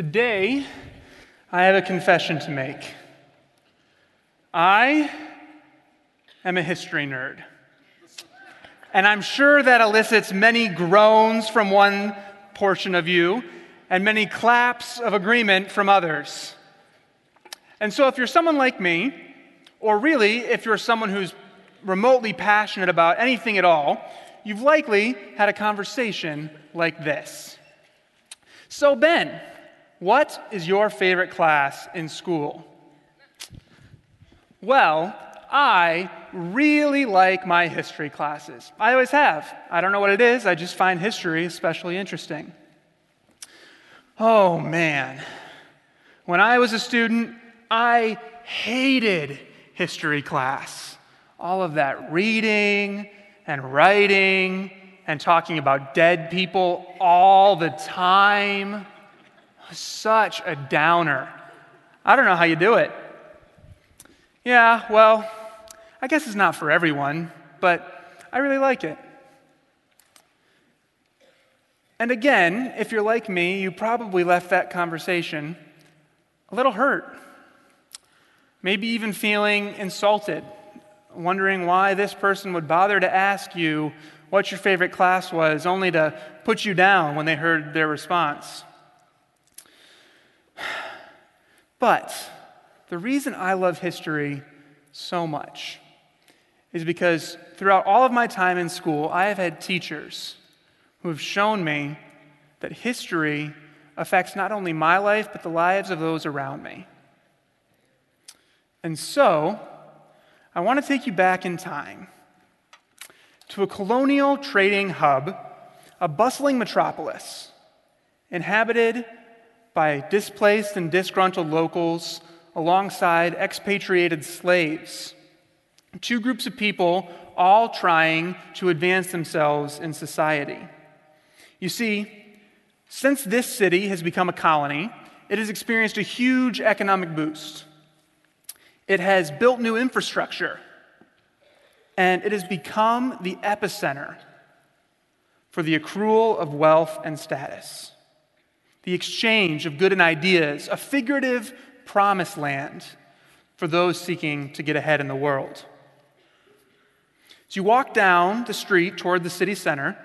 Today, I have a confession to make. I am a history nerd. And I'm sure that elicits many groans from one portion of you and many claps of agreement from others. And so, if you're someone like me, or really if you're someone who's remotely passionate about anything at all, you've likely had a conversation like this. So, Ben, what is your favorite class in school? Well, I really like my history classes. I always have. I don't know what it is, I just find history especially interesting. Oh man, when I was a student, I hated history class. All of that reading and writing and talking about dead people all the time such a downer. I don't know how you do it. Yeah, well, I guess it's not for everyone, but I really like it. And again, if you're like me, you probably left that conversation a little hurt. Maybe even feeling insulted, wondering why this person would bother to ask you what your favorite class was, only to put you down when they heard their response. But the reason I love history so much is because throughout all of my time in school, I have had teachers who have shown me that history affects not only my life, but the lives of those around me. And so, I want to take you back in time to a colonial trading hub, a bustling metropolis inhabited by displaced and disgruntled locals alongside expatriated slaves. Two groups of people all trying to advance themselves in society. You see, since this city has become a colony, it has experienced a huge economic boost. It has built new infrastructure, and it has become the epicenter for the accrual of wealth and status the exchange of good and ideas, a figurative promised land for those seeking to get ahead in the world. As you walk down the street toward the city center,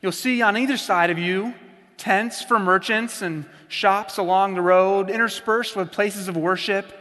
you'll see on either side of you tents for merchants and shops along the road, interspersed with places of worship.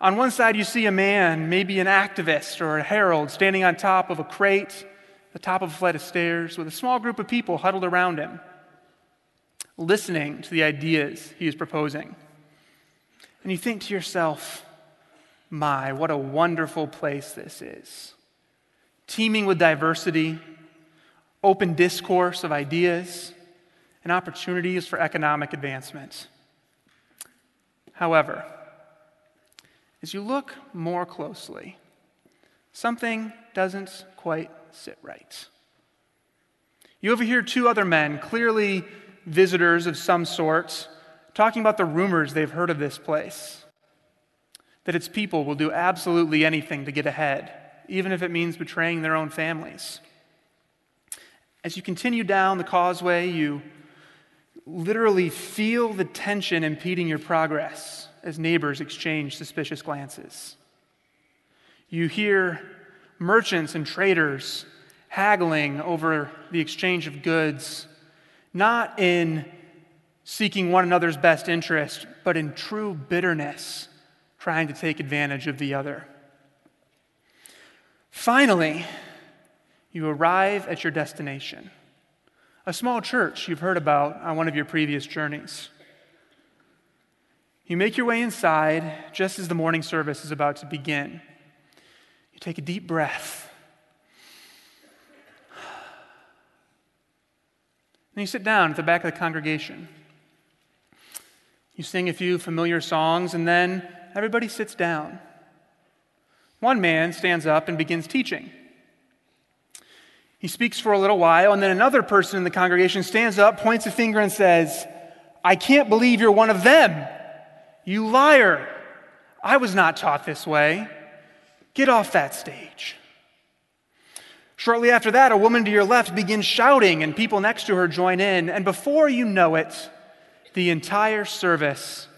On one side, you see a man, maybe an activist or a herald, standing on top of a crate, the top of a flight of stairs, with a small group of people huddled around him listening to the ideas he is proposing. And you think to yourself, my, what a wonderful place this is. Teeming with diversity, open discourse of ideas, and opportunities for economic advancement. However, as you look more closely, something doesn't quite sit right. You overhear two other men, clearly visitors of some sort talking about the rumors they've heard of this place. That its people will do absolutely anything to get ahead, even if it means betraying their own families. As you continue down the causeway, you literally feel the tension impeding your progress as neighbors exchange suspicious glances. You hear merchants and traders haggling over the exchange of goods not in seeking one another's best interest, but in true bitterness, trying to take advantage of the other. Finally, you arrive at your destination a small church you've heard about on one of your previous journeys. You make your way inside just as the morning service is about to begin. You take a deep breath And you sit down at the back of the congregation. You sing a few familiar songs, and then everybody sits down. One man stands up and begins teaching. He speaks for a little while, and then another person in the congregation stands up, points a finger, and says, I can't believe you're one of them. You liar. I was not taught this way. Get off that stage. Shortly after that, a woman to your left begins shouting, and people next to her join in. And before you know it, the entire service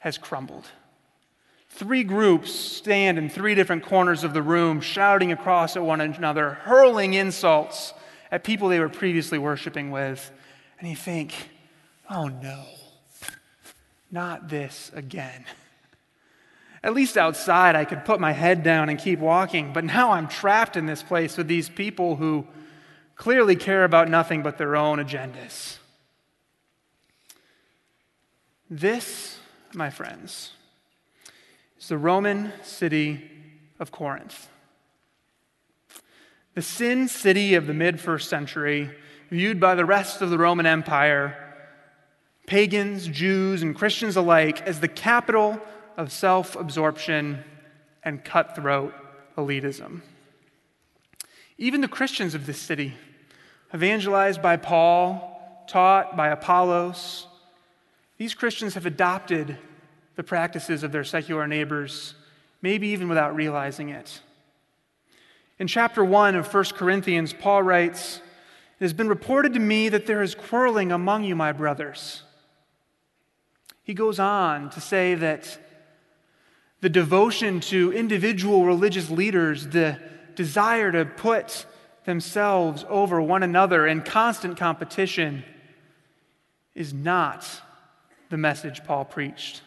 has crumbled. Three groups stand in three different corners of the room, shouting across at one another, hurling insults at people they were previously worshiping with. And you think, oh no, not this again. At least outside, I could put my head down and keep walking, but now I'm trapped in this place with these people who clearly care about nothing but their own agendas. This, my friends, is the Roman city of Corinth. The sin city of the mid first century, viewed by the rest of the Roman Empire, pagans, Jews, and Christians alike, as the capital of self absorption and cutthroat elitism. Even the Christians of this city, evangelized by Paul, taught by Apollos, these Christians have adopted the practices of their secular neighbors, maybe even without realizing it. In chapter 1 of 1 Corinthians, Paul writes, It has been reported to me that there is quarreling among you, my brothers. He goes on to say that the devotion to individual religious leaders, the desire to put themselves over one another in constant competition, is not the message Paul preached.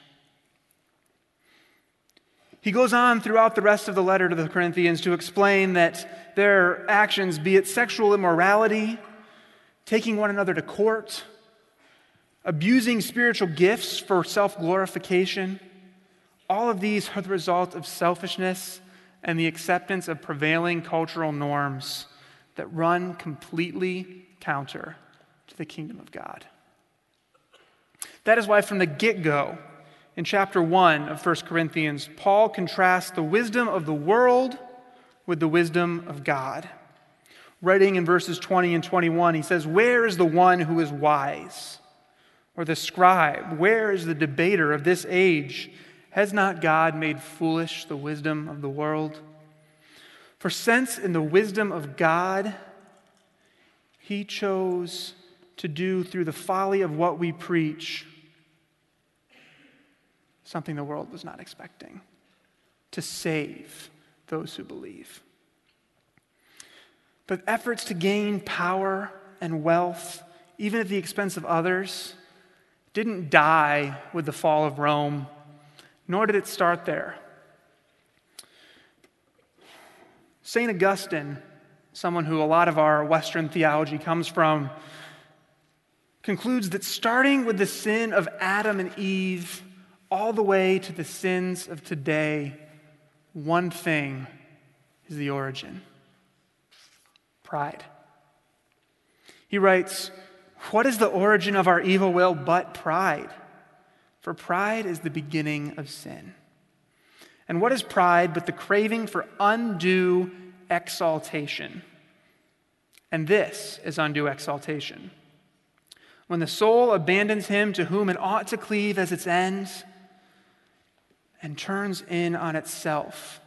He goes on throughout the rest of the letter to the Corinthians to explain that their actions, be it sexual immorality, taking one another to court, abusing spiritual gifts for self glorification, all of these are the result of selfishness and the acceptance of prevailing cultural norms that run completely counter to the kingdom of God. That is why, from the get go, in chapter 1 of 1 Corinthians, Paul contrasts the wisdom of the world with the wisdom of God. Writing in verses 20 and 21, he says, Where is the one who is wise? Or the scribe? Where is the debater of this age? Has not God made foolish the wisdom of the world? For since in the wisdom of God, he chose to do through the folly of what we preach something the world was not expecting to save those who believe. But efforts to gain power and wealth, even at the expense of others, didn't die with the fall of Rome nor did it start there. St. Augustine, someone who a lot of our Western theology comes from, concludes that starting with the sin of Adam and Eve all the way to the sins of today, one thing is the origin pride. He writes, What is the origin of our evil will but pride? For pride is the beginning of sin. And what is pride but the craving for undue exaltation? And this is undue exaltation. When the soul abandons him to whom it ought to cleave as its end and turns in on itself,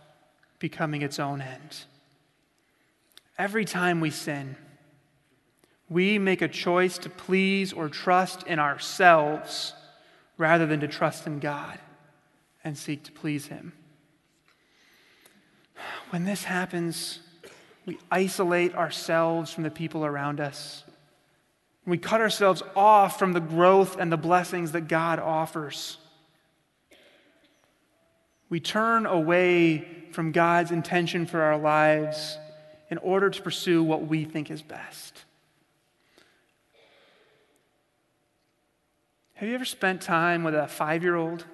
becoming its own end. Every time we sin, we make a choice to please or trust in ourselves rather than to trust in God and seek to please Him. When this happens, we isolate ourselves from the people around us. We cut ourselves off from the growth and the blessings that God offers. We turn away from God's intention for our lives in order to pursue what we think is best. Have you ever spent time with a five year old?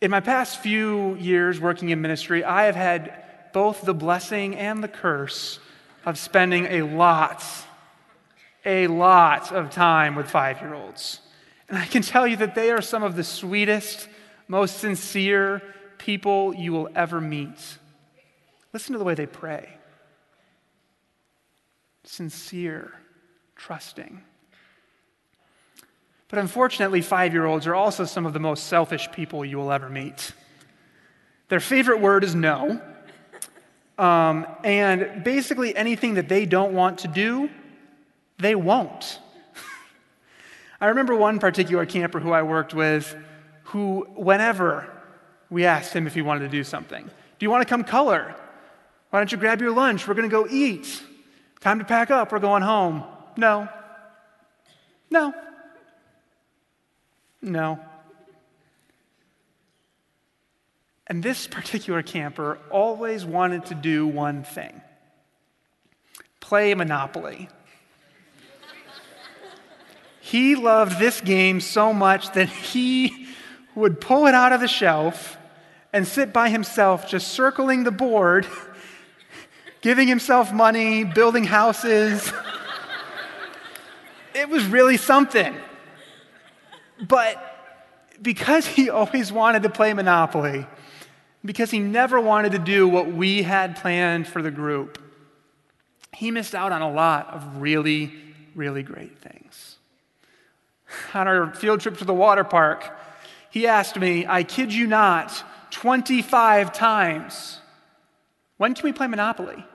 In my past few years working in ministry, I have had both the blessing and the curse of spending a lot, a lot of time with five year olds. And I can tell you that they are some of the sweetest, most sincere people you will ever meet. Listen to the way they pray sincere, trusting. But unfortunately, five year olds are also some of the most selfish people you will ever meet. Their favorite word is no. Um, and basically, anything that they don't want to do, they won't. I remember one particular camper who I worked with who, whenever we asked him if he wanted to do something, do you want to come color? Why don't you grab your lunch? We're going to go eat. Time to pack up. We're going home. No. No. No. And this particular camper always wanted to do one thing play Monopoly. he loved this game so much that he would pull it out of the shelf and sit by himself, just circling the board, giving himself money, building houses. it was really something. But because he always wanted to play Monopoly, because he never wanted to do what we had planned for the group, he missed out on a lot of really, really great things. On our field trip to the water park, he asked me, I kid you not, 25 times, when can we play Monopoly?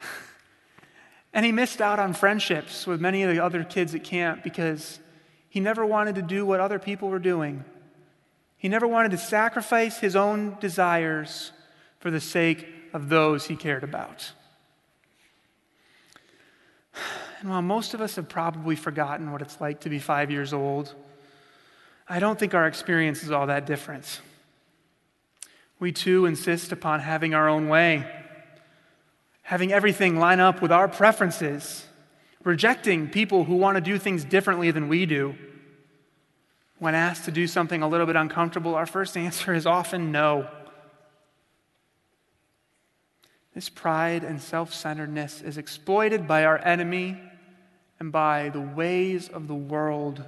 and he missed out on friendships with many of the other kids at camp because he never wanted to do what other people were doing. He never wanted to sacrifice his own desires for the sake of those he cared about. And while most of us have probably forgotten what it's like to be five years old, I don't think our experience is all that different. We too insist upon having our own way, having everything line up with our preferences, rejecting people who want to do things differently than we do. When asked to do something a little bit uncomfortable, our first answer is often no. This pride and self centeredness is exploited by our enemy and by the ways of the world,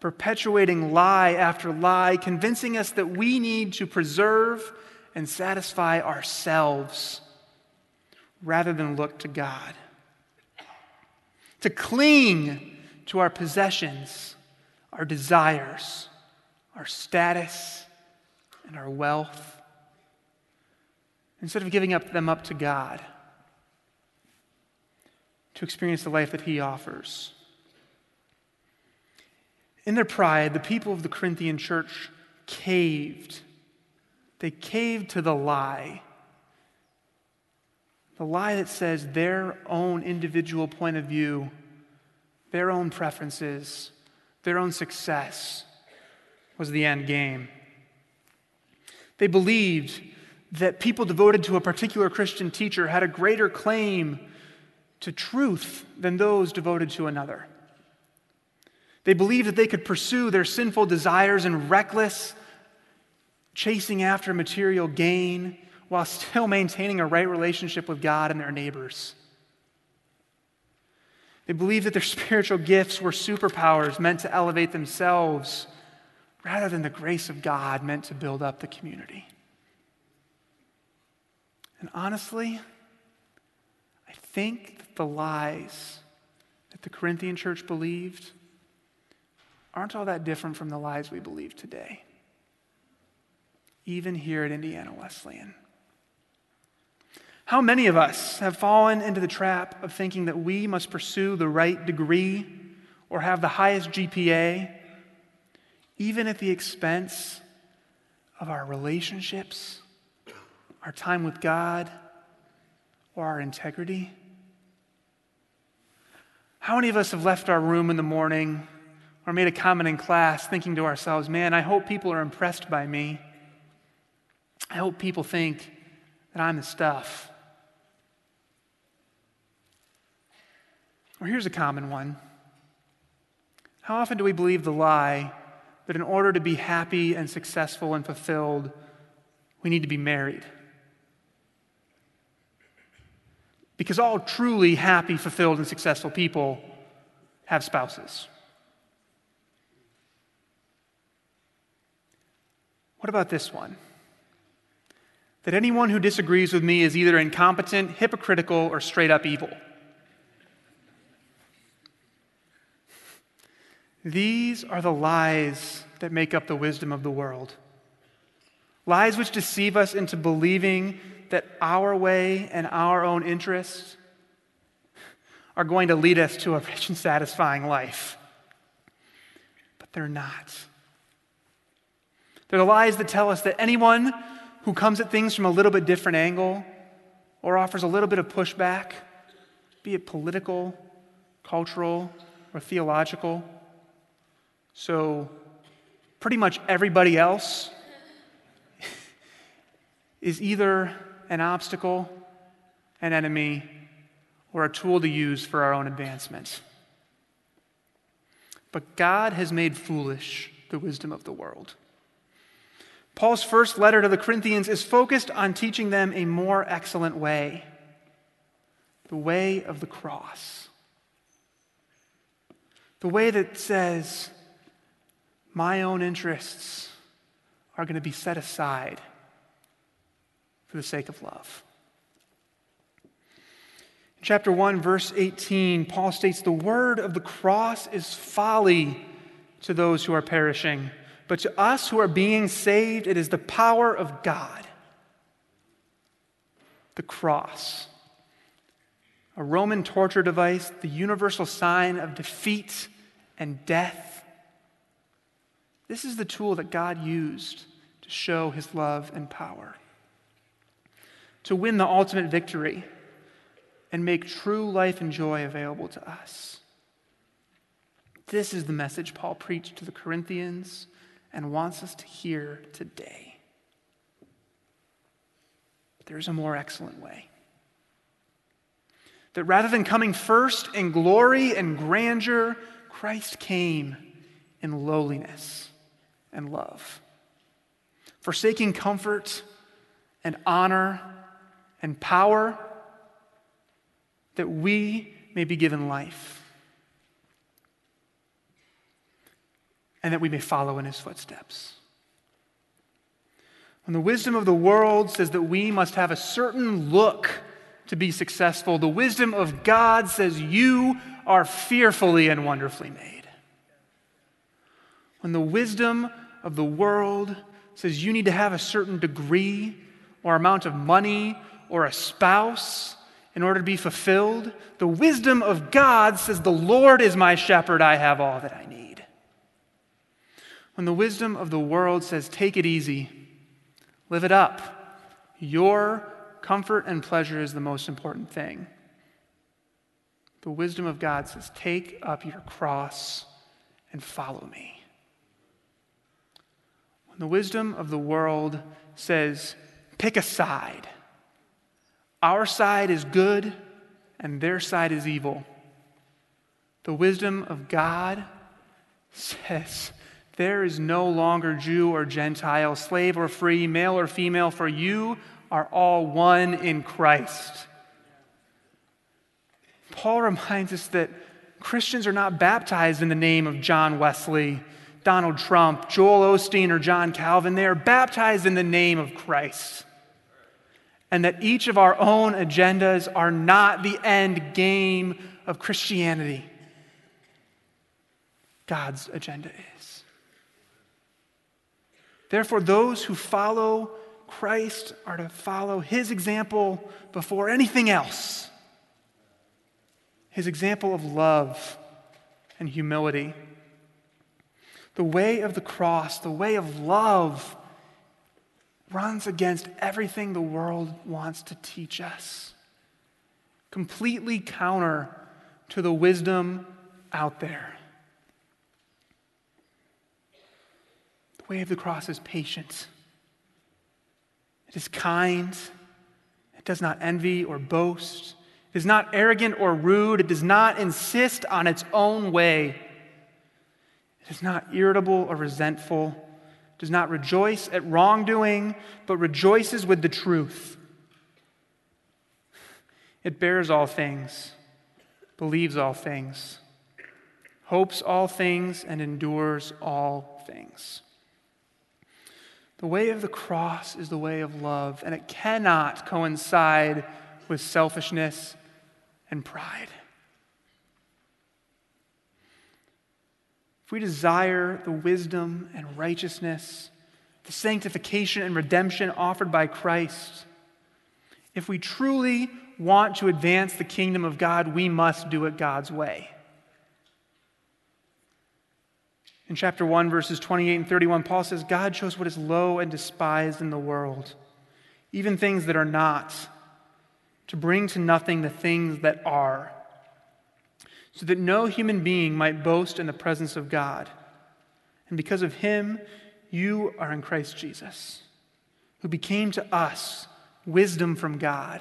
perpetuating lie after lie, convincing us that we need to preserve and satisfy ourselves rather than look to God. To cling to our possessions, our desires, our status, and our wealth instead of giving up them up to God to experience the life that He offers. In their pride, the people of the Corinthian church caved. They caved to the lie. The lie that says their own individual point of view, their own preferences, their own success was the end game. They believed that people devoted to a particular Christian teacher had a greater claim to truth than those devoted to another. They believed that they could pursue their sinful desires and reckless chasing after material gain while still maintaining a right relationship with God and their neighbors. They believed that their spiritual gifts were superpowers meant to elevate themselves rather than the grace of God meant to build up the community. And honestly, I think that the lies that the Corinthian church believed aren't all that different from the lies we believe today, even here at Indiana Wesleyan. How many of us have fallen into the trap of thinking that we must pursue the right degree or have the highest GPA, even at the expense of our relationships our time with God, or our integrity? How many of us have left our room in the morning or made a comment in class thinking to ourselves, man, I hope people are impressed by me. I hope people think that I'm the stuff. Or here's a common one How often do we believe the lie that in order to be happy and successful and fulfilled, we need to be married? Because all truly happy, fulfilled, and successful people have spouses. What about this one? That anyone who disagrees with me is either incompetent, hypocritical, or straight up evil. These are the lies that make up the wisdom of the world. Lies which deceive us into believing that our way and our own interests are going to lead us to a rich and satisfying life. But they're not. They're the lies that tell us that anyone who comes at things from a little bit different angle or offers a little bit of pushback, be it political, cultural, or theological, so pretty much everybody else is either an obstacle, an enemy, or a tool to use for our own advancement. But God has made foolish the wisdom of the world. Paul's first letter to the Corinthians is focused on teaching them a more excellent way the way of the cross. The way that says, my own interests are going to be set aside for the sake of love. In chapter 1, verse 18, Paul states, The word of the cross is folly to those who are perishing, but to us who are being saved, it is the power of God. The cross, a Roman torture device, the universal sign of defeat and death. This is the tool that God used to show his love and power to win the ultimate victory and make true life and joy available to us. This is the message Paul preached to the Corinthians and wants us to hear today. There's a more excellent way. That rather than coming first in glory and grandeur, Christ came in lowliness and love, forsaking comfort and honor and power that we may be given life and that we may follow in his footsteps. When the wisdom of the world says that we must have a certain look to be successful, the wisdom of God says you are fearfully and wonderfully made. When the wisdom of the world says you need to have a certain degree or amount of money or a spouse in order to be fulfilled. The wisdom of God says, The Lord is my shepherd, I have all that I need. When the wisdom of the world says, Take it easy, live it up, your comfort and pleasure is the most important thing. The wisdom of God says, Take up your cross and follow me. When the wisdom of the world says, Pick a side, our side is good and their side is evil. The wisdom of God says there is no longer Jew or Gentile, slave or free, male or female, for you are all one in Christ. Paul reminds us that Christians are not baptized in the name of John Wesley, Donald Trump, Joel Osteen, or John Calvin. They are baptized in the name of Christ and that each of our own agendas are not the end game of Christianity. God's agenda is. Therefore, those who follow Christ are to follow his example before anything else his example of love and humility. The way of the cross, the way of love, runs against everything the world wants to teach us, completely counter to the wisdom out there. The way of the cross is patience, it is kind, it does not envy or boast. It is not arrogant or rude. It does not insist on its own way. It is not irritable or resentful does not rejoice at wrongdoing, but rejoices with the truth. It bears all things, believes all things, hopes all things, and endures all things. The way of the cross is the way of love, and it cannot coincide with selfishness and pride. We desire the wisdom and righteousness, the sanctification and redemption offered by Christ, if we truly want to advance the kingdom of God, we must do it God's way. In chapter 1, verses 28 and 31, Paul says, God chose what is low and despised in the world, even things that are not, to bring to nothing the things that are, so that no human being might boast in the presence of God. And because of him, you are in Christ Jesus, who became to us wisdom from God,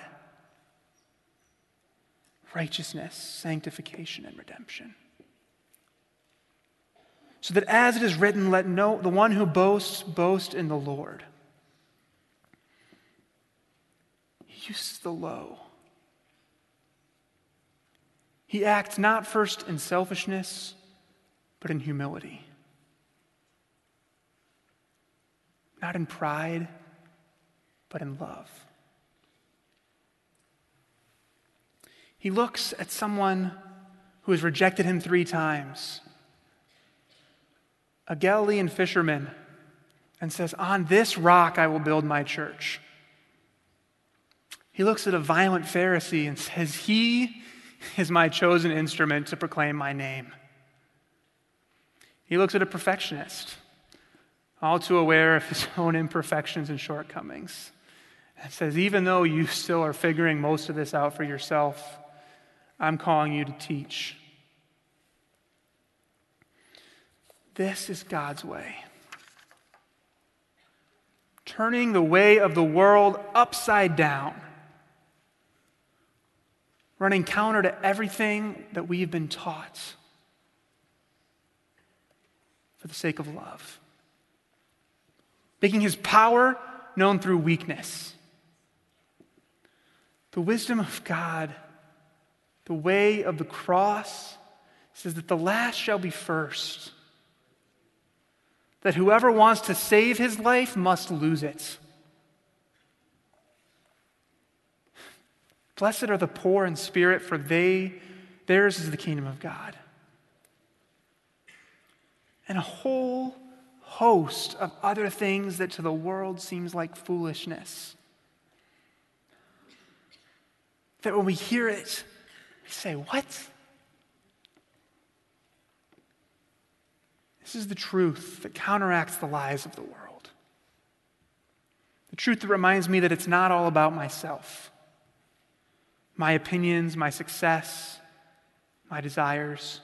righteousness, sanctification, and redemption. So that as it is written, let no the one who boasts boast in the Lord. He uses the low. He acts not first in selfishness, but in humility. Not in pride, but in love. He looks at someone who has rejected him three times, a Galilean fisherman, and says, On this rock I will build my church. He looks at a violent Pharisee and says, He is my chosen instrument to proclaim my name. He looks at a perfectionist, all too aware of his own imperfections and shortcomings, and says, Even though you still are figuring most of this out for yourself, I'm calling you to teach. This is God's way. Turning the way of the world upside down, running counter to everything that we've been taught for the sake of love, making his power known through weakness. The wisdom of God, the way of the cross, says that the last shall be first that whoever wants to save his life must lose it. Blessed are the poor in spirit, for they, theirs is the kingdom of God. And a whole host of other things that to the world seems like foolishness. That when we hear it, we say, What? This is the truth that counteracts the lies of the world. The truth that reminds me that it's not all about myself, my opinions, my success, my desires.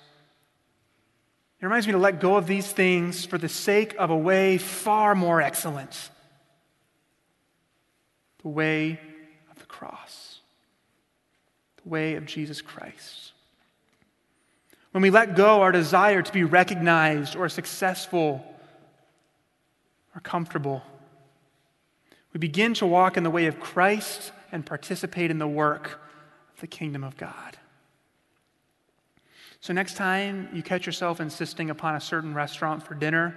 It reminds me to let go of these things for the sake of a way far more excellent the way of the cross, the way of Jesus Christ. When we let go our desire to be recognized or successful or comfortable, we begin to walk in the way of Christ and participate in the work the kingdom of God. So, next time you catch yourself insisting upon a certain restaurant for dinner,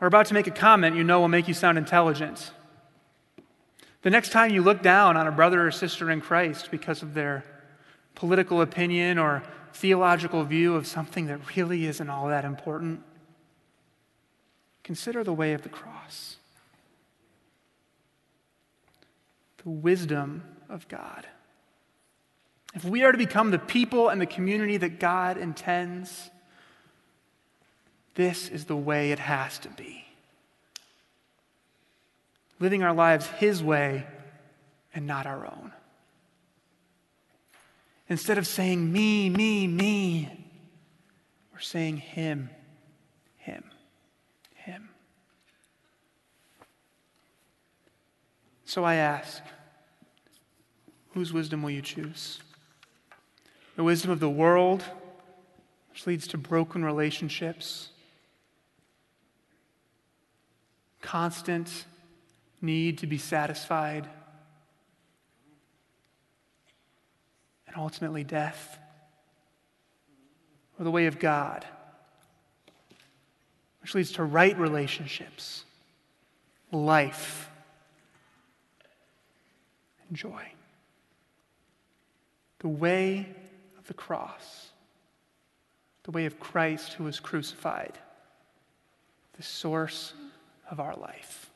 or about to make a comment you know will make you sound intelligent, the next time you look down on a brother or sister in Christ because of their political opinion or theological view of something that really isn't all that important, consider the way of the cross. The wisdom of God. If we are to become the people and the community that God intends, this is the way it has to be. Living our lives His way and not our own. Instead of saying me, me, me, we're saying Him, Him, Him. So I ask, whose wisdom will you choose? The wisdom of the world, which leads to broken relationships, constant need to be satisfied. And ultimately death, or the way of God, which leads to right relationships, life, and joy. The way the cross, the way of Christ who was crucified, the source of our life.